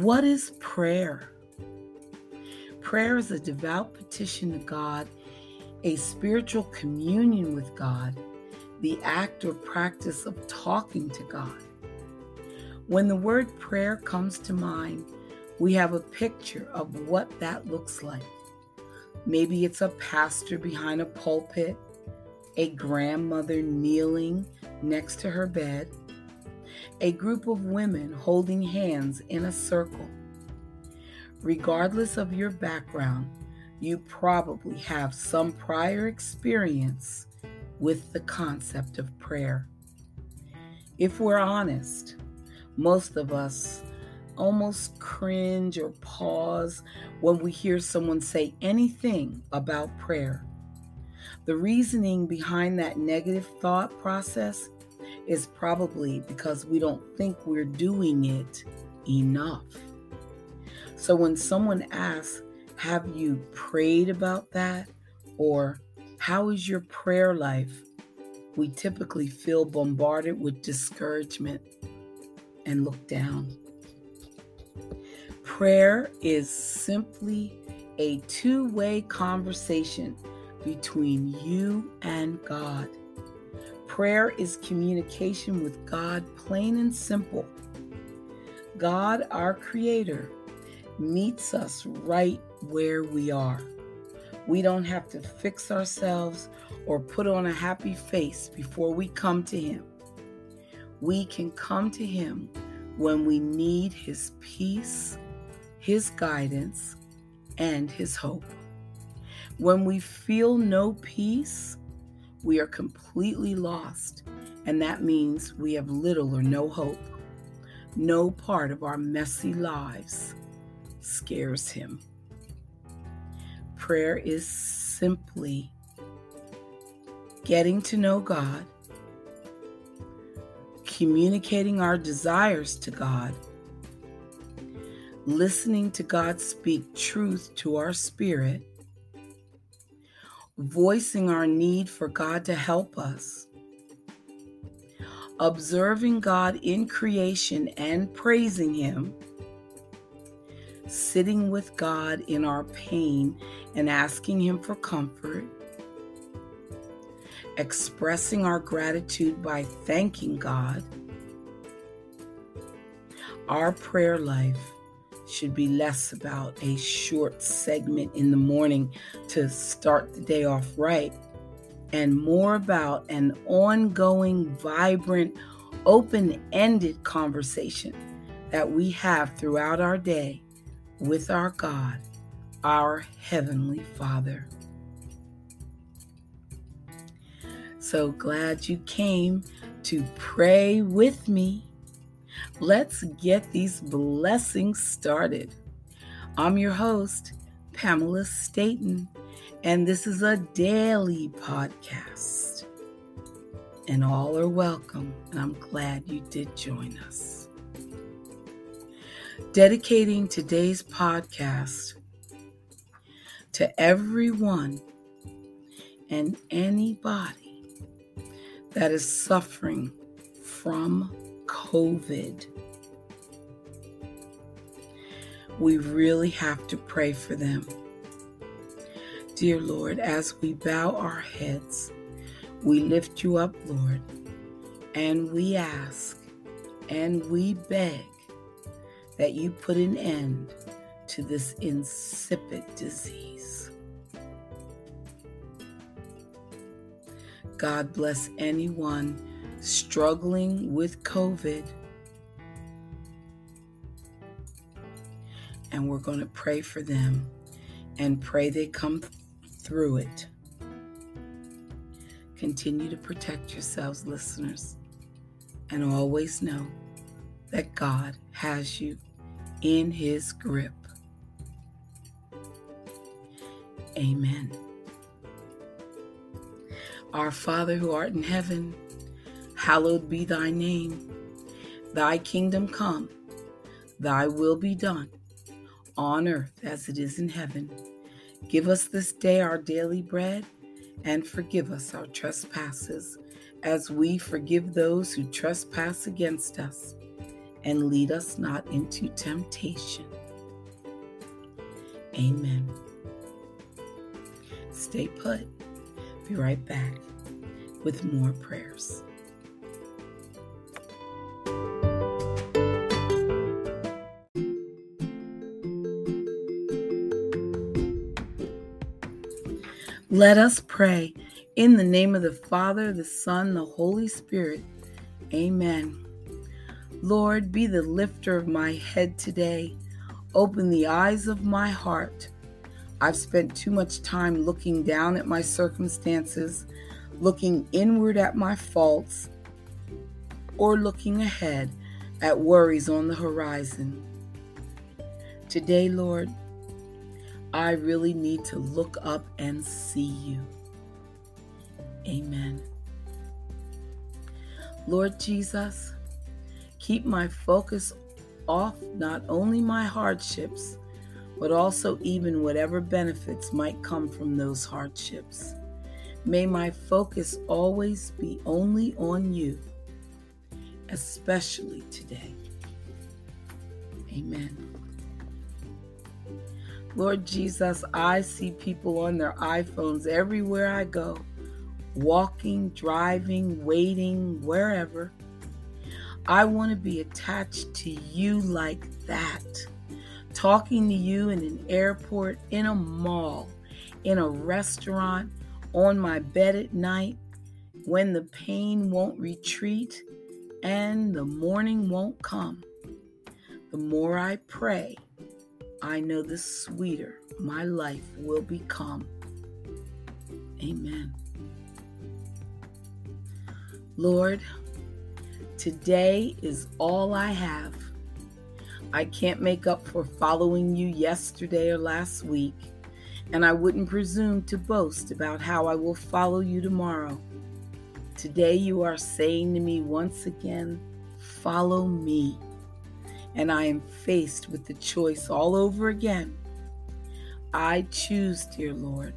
What is prayer? Prayer is a devout petition to God, a spiritual communion with God, the act or practice of talking to God. When the word prayer comes to mind, we have a picture of what that looks like. Maybe it's a pastor behind a pulpit, a grandmother kneeling next to her bed, a group of women holding hands in a circle. Regardless of your background, you probably have some prior experience with the concept of prayer. If we're honest, most of us almost cringe or pause when we hear someone say anything about prayer. The reasoning behind that negative thought process is probably because we don't think we're doing it enough. So when someone asks, Have you prayed about that? or How is your prayer life? we typically feel bombarded with discouragement and look down. Prayer is simply a two way conversation between you and God. Prayer is communication with God, plain and simple. God, our Creator, meets us right where we are. We don't have to fix ourselves or put on a happy face before we come to Him. We can come to Him when we need His peace, His guidance, and His hope. When we feel no peace, we are completely lost, and that means we have little or no hope. No part of our messy lives scares Him. Prayer is simply getting to know God communicating our desires to God, listening to God speak truth to our spirit, voicing our need for God to help us, observing God in creation and praising Him, sitting with God in our pain and asking Him for comfort. Expressing our gratitude by thanking God, our prayer life should be less about a short segment in the morning to start the day off right and more about an ongoing, vibrant, open ended conversation that we have throughout our day with our God, our Heavenly Father. So glad you came to pray with me. Let's get these blessings started. I'm your host, Pamela Staten, and this is a daily podcast. And all are welcome, and I'm glad you did join us. Dedicating today's podcast to everyone and anybody that is suffering from COVID. We really have to pray for them. Dear Lord, as we bow our heads, we lift you up, Lord, and we ask and we beg that you put an end to this insipid disease. God bless anyone struggling with COVID. And we're going to pray for them and pray they come through it. Continue to protect yourselves, listeners, and always know that God has you in His grip. Amen. Our Father who art in heaven, hallowed be thy name. Thy kingdom come, thy will be done, on earth as it is in heaven. Give us this day our daily bread, and forgive us our trespasses, as we forgive those who trespass against us. and lead us not into temptation. Amen. Stay put. Be right back with more prayers. Let us pray in the name of the Father, the Son, the Holy Spirit. Amen. Lord, be the lifter of my head today. Open the eyes of my heart. I've spent too much time looking down at my circumstances, looking inward at my faults, or looking ahead at worries on the horizon. Today, Lord, I really need to look up and see you. Amen. Lord Jesus, keep my focus off not only my hardships, but also even whatever benefits might come from those hardships. May my focus always be only on you, especially today. Amen. Lord Jesus, I see people on their iPhones everywhere I go, walking, driving, waiting, wherever. I want to be attached to you like that. Talking to you in an airport, in a mall, in a restaurant, on my bed at night, when the pain won't retreat and the morning won't come. The more I pray, I know the sweeter my life will become. Amen. Lord, today is all I have. I can't make up for following you yesterday or last week, and I wouldn't presume to boast about how I will follow you tomorrow. Today you are saying to me once again, follow me and I am faced with the choice all over again. I choose, dear Lord,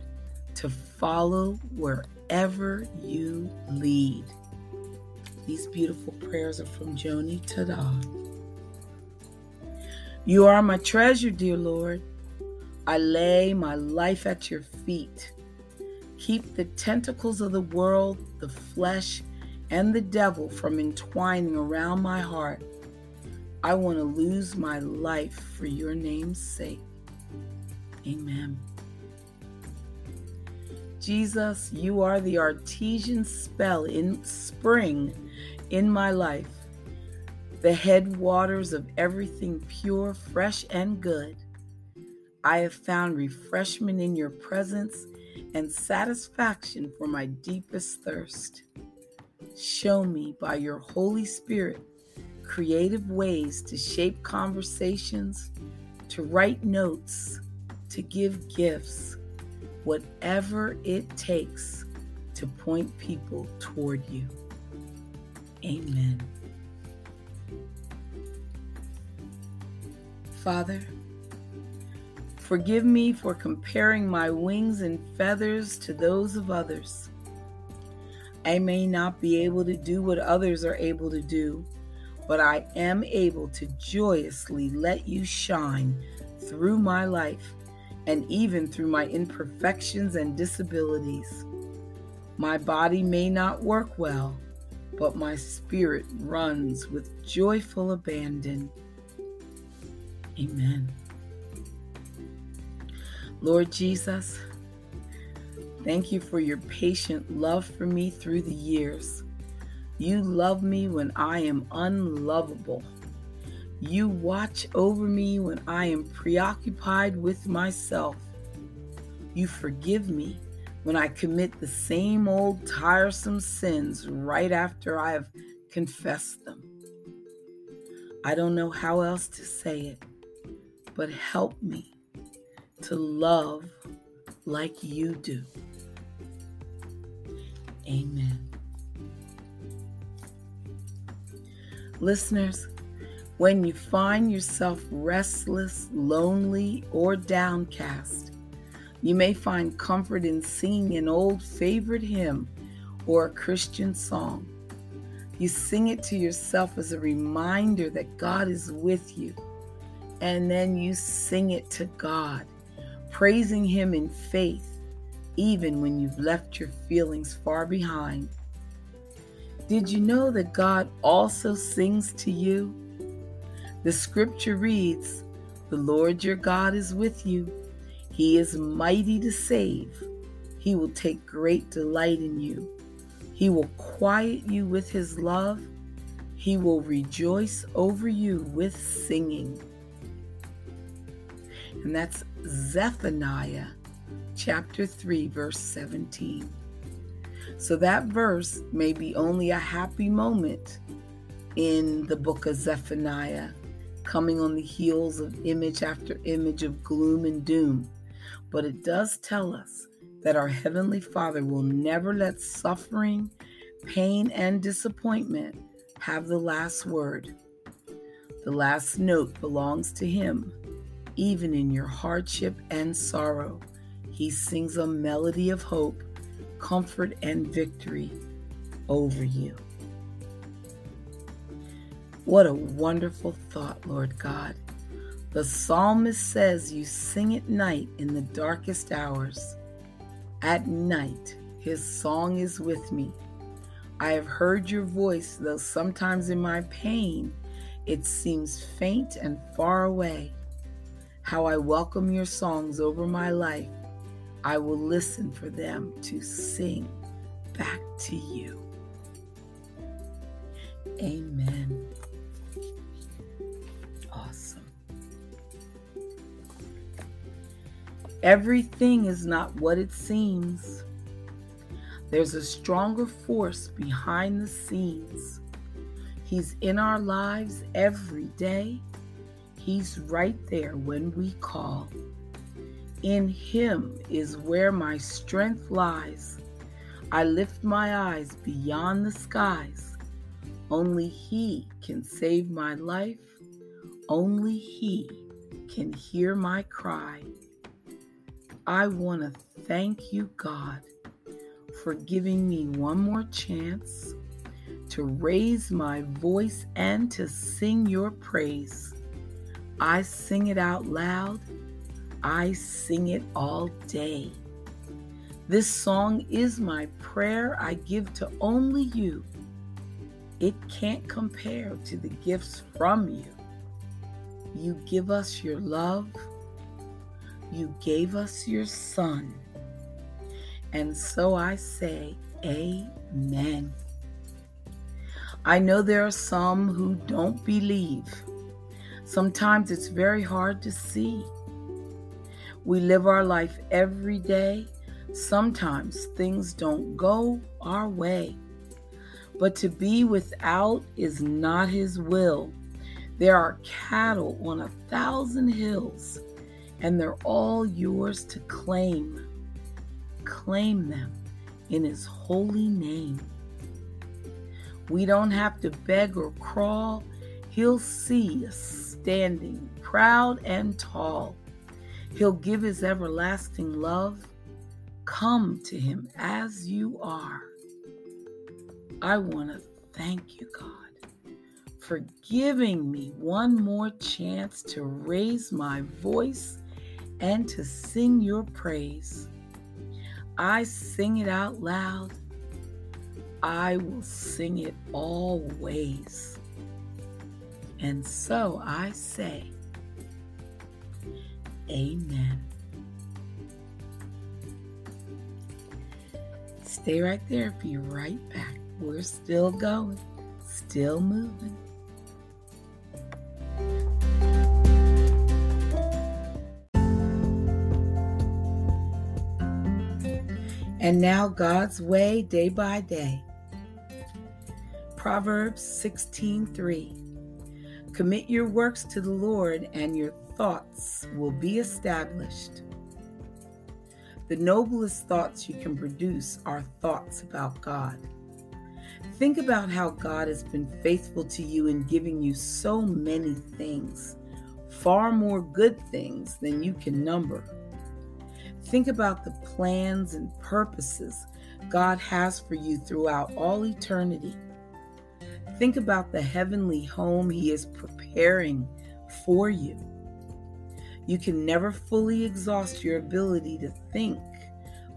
to follow wherever you lead. These beautiful prayers are from Joni Tada. You are my treasure, dear Lord. I lay my life at your feet. Keep the tentacles of the world, the flesh, and the devil from entwining around my heart I want to lose my life for your name's sake. Amen. Jesus, you are the artesian spell in spring in my life, the headwaters of everything pure, fresh, and good. I have found refreshment in your presence and satisfaction for my deepest thirst. Show me by your Holy Spirit creative ways to shape conversations, to write notes, to give gifts, whatever it takes to point people toward you. Amen. Father, forgive me for comparing my wings and feathers to those of others. I may not be able to do what others are able to do but I am able to joyously let you shine through my life and even through my imperfections and disabilities. My body may not work well, but my spirit runs with joyful abandon. Amen. Lord Jesus, thank you for your patient love for me through the years. You love me when I am unlovable. You watch over me when I am preoccupied with myself. You forgive me when I commit the same old tiresome sins right after I have confessed them. I don't know how else to say it, but help me to love like you do. Amen. Listeners, when you find yourself restless, lonely, or downcast, you may find comfort in singing an old favorite hymn or a Christian song. You sing it to yourself as a reminder that God is with you. And then you sing it to God, praising Him in faith, even when you've left your feelings far behind. Did you know that God also sings to you? The scripture reads, The Lord your God is with you. He is mighty to save. He will take great delight in you. He will quiet you with his love. He will rejoice over you with singing. And that's Zephaniah chapter 3, verse 17. So that verse may be only a happy moment in the book of Zephaniah, coming on the heels of image after image of gloom and doom. But it does tell us that our Heavenly Father will never let suffering, pain, and disappointment have the last word. The last note belongs to Him, even in your hardship and sorrow. He sings a melody of hope, comfort, and victory over you. What a wonderful thought, Lord God. The psalmist says you sing at night in the darkest hours. At night, his song is with me. I have heard your voice, though sometimes in my pain it seems faint and far away. How I welcome your songs over my life. I will listen for them to sing back to you. Amen. Awesome. Everything is not what it seems. There's a stronger force behind the scenes. He's in our lives every day. He's right there when we call. In Him is where my strength lies. I lift my eyes beyond the skies. Only He can save my life. Only He can hear my cry. I want to thank you, God, for giving me one more chance to raise my voice and to sing your praise. I sing it out loud. I sing it all day. This song is my prayer I give to only you. It can't compare to the gifts from you. You give us your love you gave us your Son. And so I say, Amen. I know there are some who don't believe. Sometimes it's very hard to see. We live our life every day. Sometimes things don't go our way. But to be without is not His will. There are cattle on a thousand hills and they're all yours to claim. Claim them in His holy name. We don't have to beg or crawl. He'll see us standing proud and tall. He'll give His everlasting love. Come to Him as you are. I want to thank you, God for giving me one more chance to raise my voice and to sing your praise. I sing it out loud. I will sing it always. And so I say, Amen. Stay right there. Be right back. We're still going, still moving. And now God's way day by day. Proverbs 16:3 Commit your works to the Lord and your thoughts will be established. The noblest thoughts you can produce are thoughts about God. Think about how God has been faithful to you in giving you so many things, far more good things than you can number. Think about the plans and purposes God has for you throughout all eternity. Think about the heavenly home He is preparing for you. You can never fully exhaust your ability to think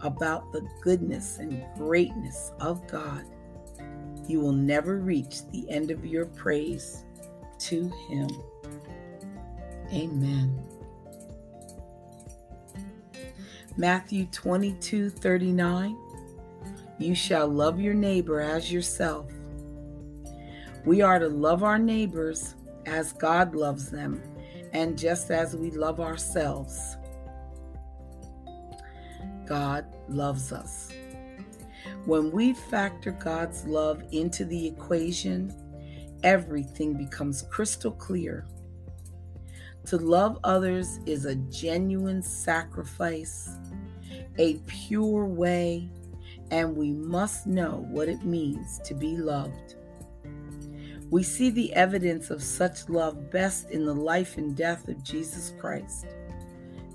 about the goodness and greatness of God. You will never reach the end of your praise to Him. Amen. Matthew 22 39. You shall love your neighbor as yourself. We are to love our neighbors as God loves them and just as we love ourselves. God loves us. When we factor God's love into the equation, everything becomes crystal clear. To love others is a genuine sacrifice, a pure way, and we must know what it means to be loved. We see the evidence of such love best in the life and death of Jesus Christ.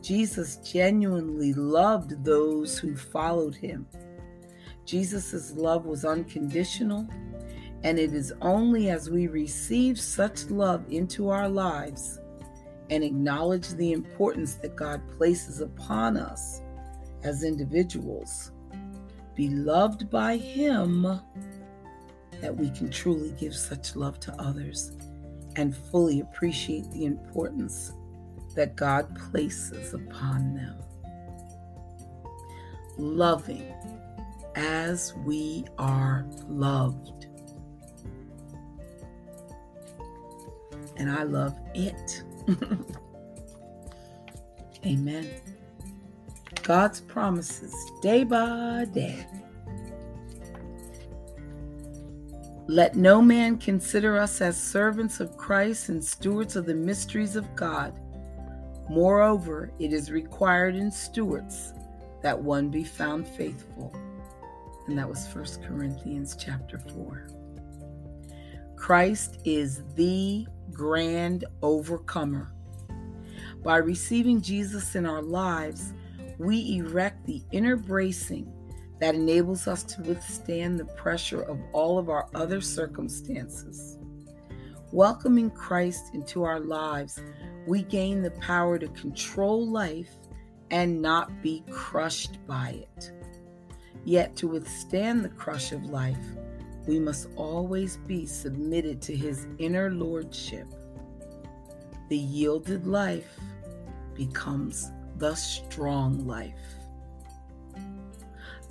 Jesus genuinely loved those who followed him. Jesus' love was unconditional, and it is only as we receive such love into our lives and acknowledge the importance that God places upon us as individuals, beloved by Him, that we can truly give such love to others and fully appreciate the importance that God places upon them. Loving as we are loved. And I love it. Amen. God's promises day by day. Let no man consider us as servants of Christ and stewards of the mysteries of God. Moreover, it is required in stewards that one be found faithful. And that was 1 Corinthians chapter 4. Christ is the grand overcomer. By receiving Jesus in our lives, we erect the inner bracing that enables us to withstand the pressure of all of our other circumstances. Welcoming Christ into our lives, we gain the power to control life and not be crushed by it. Yet, to withstand the crush of life, we must always be submitted to his inner lordship. The yielded life becomes the strong life.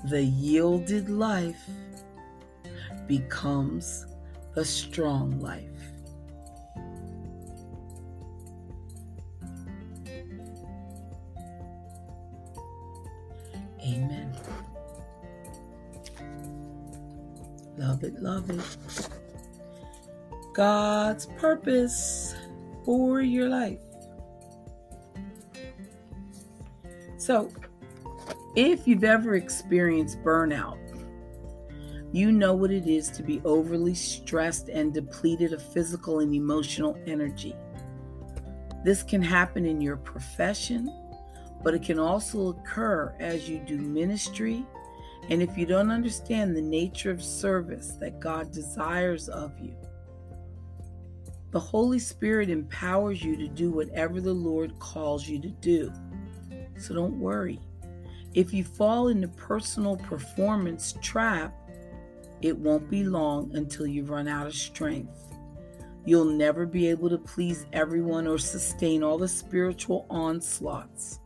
The yielded life becomes the strong life. Amen. Love it, love it. God's purpose for your life. So, if you've ever experienced burnout, you know what it is to be overly stressed and depleted of physical and emotional energy. This can happen in your profession, but it can also occur as you do ministry and if you don't understand the nature of service that God desires of you. The Holy Spirit empowers you to do whatever the Lord calls you to do. So don't worry. If you fall in the personal performance trap, it won't be long until you run out of strength. You'll never be able to please everyone or sustain all the spiritual onslaughts.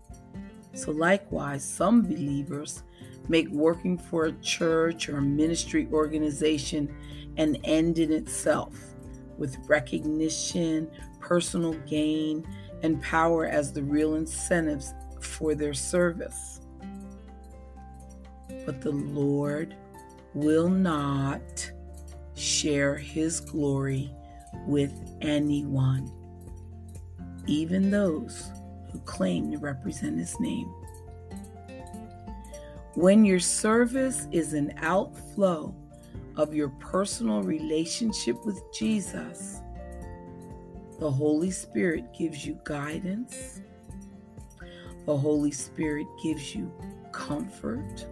So, likewise, some believers make working for a church or a ministry organization an end in itself, with recognition, personal gain, and power as the real incentives for their service. But the Lord will not share his glory with anyone, even those who claim to represent his name. When your service is an outflow of your personal relationship with Jesus, the Holy Spirit gives you guidance the Holy Spirit gives you comfort,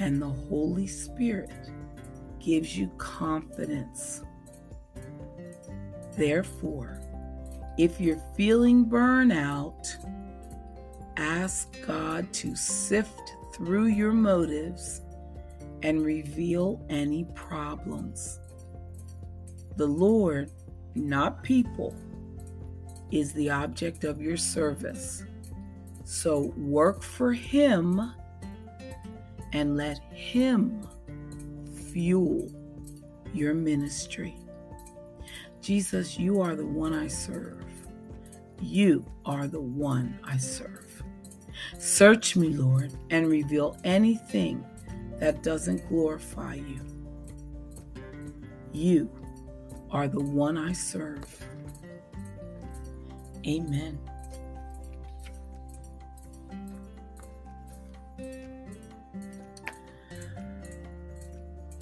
and the Holy Spirit gives you confidence. Therefore, if you're feeling burnout, ask God to sift through your motives and reveal any problems. The Lord, not people, is the object of your service. So work for Him and let Him fuel your ministry. Jesus, you are the one I serve. You are the one I serve. Search me, Lord, and reveal anything that doesn't glorify you. You are the one I serve. Amen.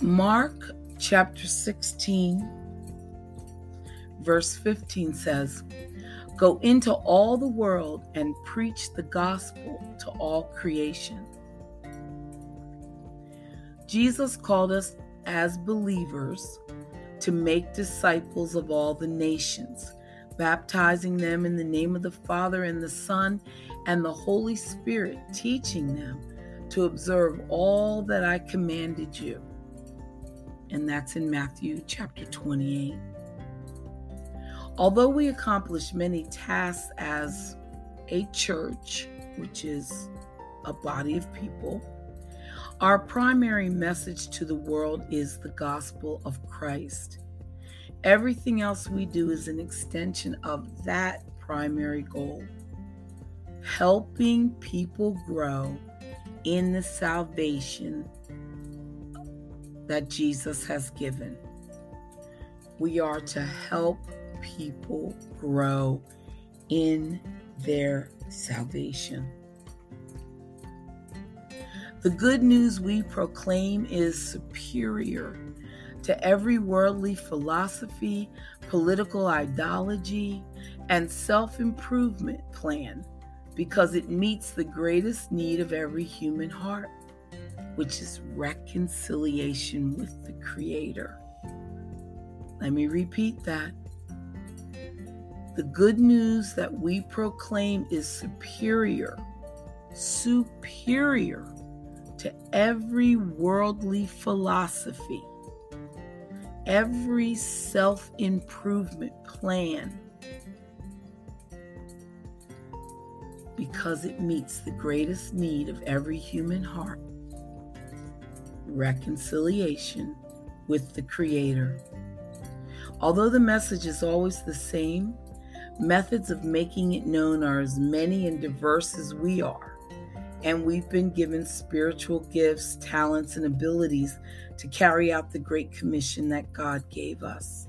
Mark chapter 16, verse 15 says, Go into all the world and preach the gospel to all creation. Jesus called us as believers to make disciples of all the nations, baptizing them in the name of the Father and the Son and the Holy Spirit, teaching them to observe all that I commanded you. And that's in Matthew chapter 28. Although we accomplish many tasks as a church, which is a body of people, our primary message to the world is the gospel of Christ. Everything else we do is an extension of that primary goal helping people grow in the salvation that Jesus has given. We are to help people grow in their salvation. The good news we proclaim is superior to every worldly philosophy, political ideology, and self improvement plan because it meets the greatest need of every human heart, which is reconciliation with the Creator. Let me repeat that. The good news that we proclaim is superior, superior to every worldly philosophy, every self improvement plan, because it meets the greatest need of every human heart reconciliation with the Creator. Although the message is always the same, methods of making it known are as many and diverse as we are and we've been given spiritual gifts, talents, and abilities to carry out the Great Commission that God gave us.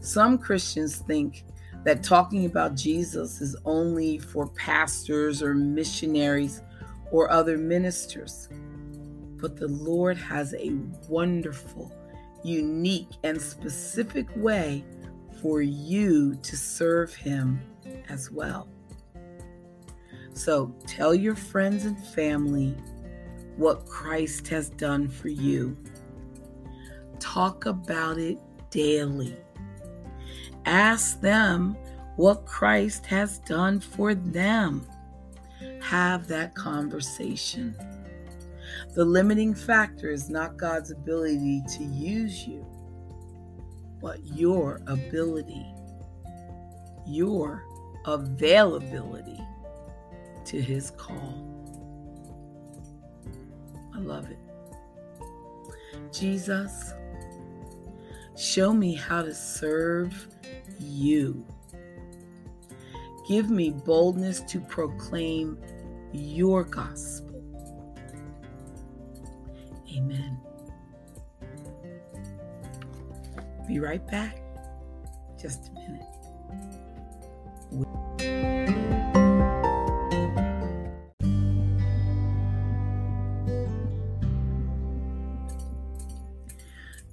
Some Christians think that talking about Jesus is only for pastors or missionaries or other ministers. But the Lord has a wonderful, unique, and specific way for you to serve Him as well. So tell your friends and family what Christ has done for you. Talk about it daily. Ask them what Christ has done for them. Have that conversation. The limiting factor is not God's ability to use you, but your ability, your availability to his call. I love it. Jesus, show me how to serve you. Give me boldness to proclaim your gospel. Amen. Be right back. Just a minute.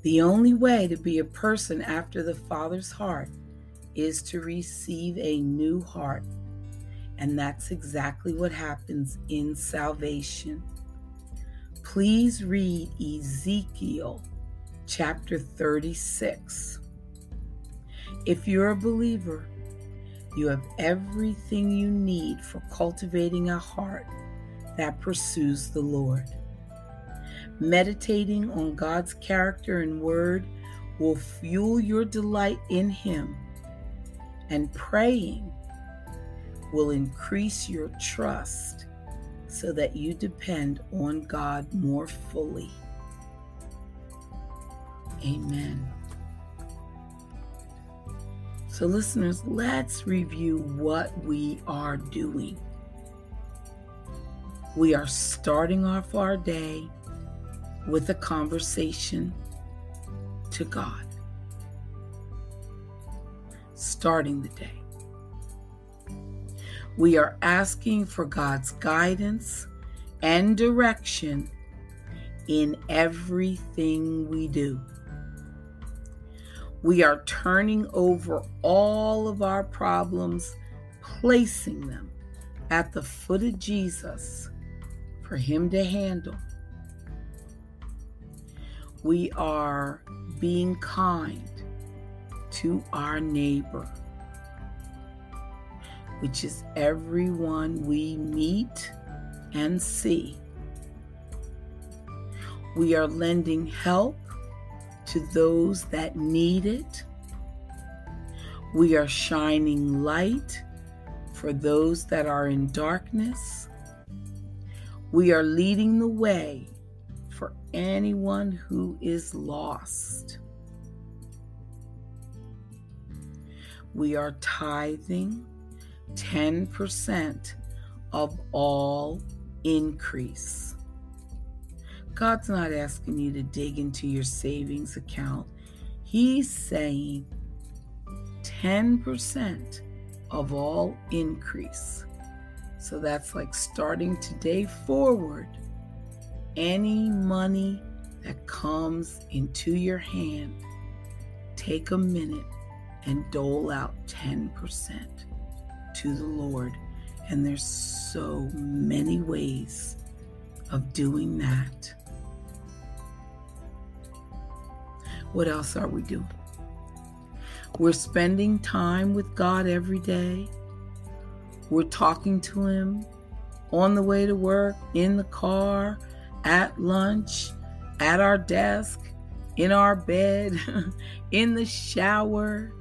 The only way to be a person after the Father's heart is to receive a new heart. And that's exactly what happens in salvation. Please read Ezekiel chapter 36. If you're a believer, you have everything you need for cultivating a heart that pursues the Lord. Meditating on God's character and word will fuel your delight in Him, and praying will increase your trust so that you depend on God more fully. Amen. So, listeners, let's review what we are doing. We are starting off our day with a conversation to God. Starting the day. We are asking for God's guidance and direction in everything we do. We are turning over all of our problems, placing them at the foot of Jesus for Him to handle. We are being kind to our neighbor, which is everyone we meet and see. We are lending help to those that need it. We are shining light for those that are in darkness. We are leading the way for anyone who is lost. We are tithing 10% of all increase. God's not asking you to dig into your savings account. He's saying 10% of all increase. So that's like starting today forward. Any money that comes into your hand, take a minute and dole out 10% to the Lord. And there's so many ways of doing that. What else are we doing? We're spending time with God every day. We're talking to Him on the way to work, in the car, at lunch, at our desk, in our bed, in the shower,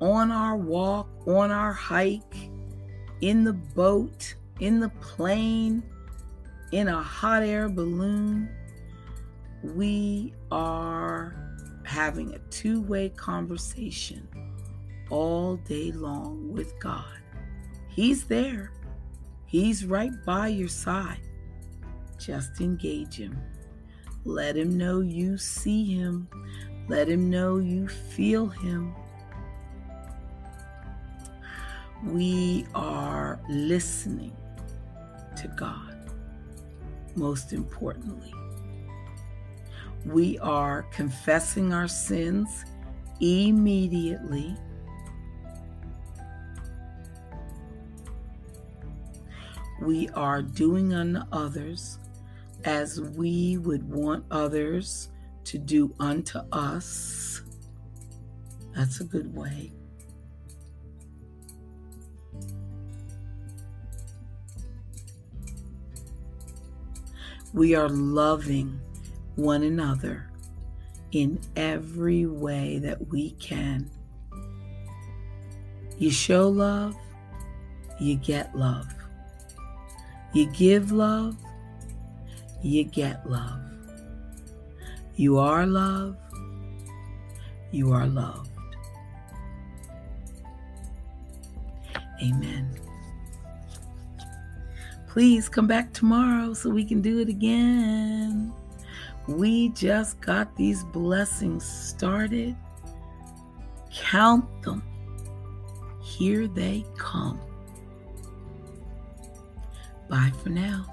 on our walk, on our hike, in the boat, in the plane, in a hot air balloon. We are having a two way conversation all day long with God. He's there, He's right by your side. Just engage Him. Let Him know you see Him. Let Him know you feel Him. We are listening to God, most importantly we are confessing our sins immediately. We are doing unto others as we would want others to do unto us. That's a good way. We are loving one another in every way that we can. You show love, you get love. You give love, you get love. You are love, you are loved. Amen. Please come back tomorrow so we can do it again. We just got these blessings started. Count them. Here they come. Bye for now.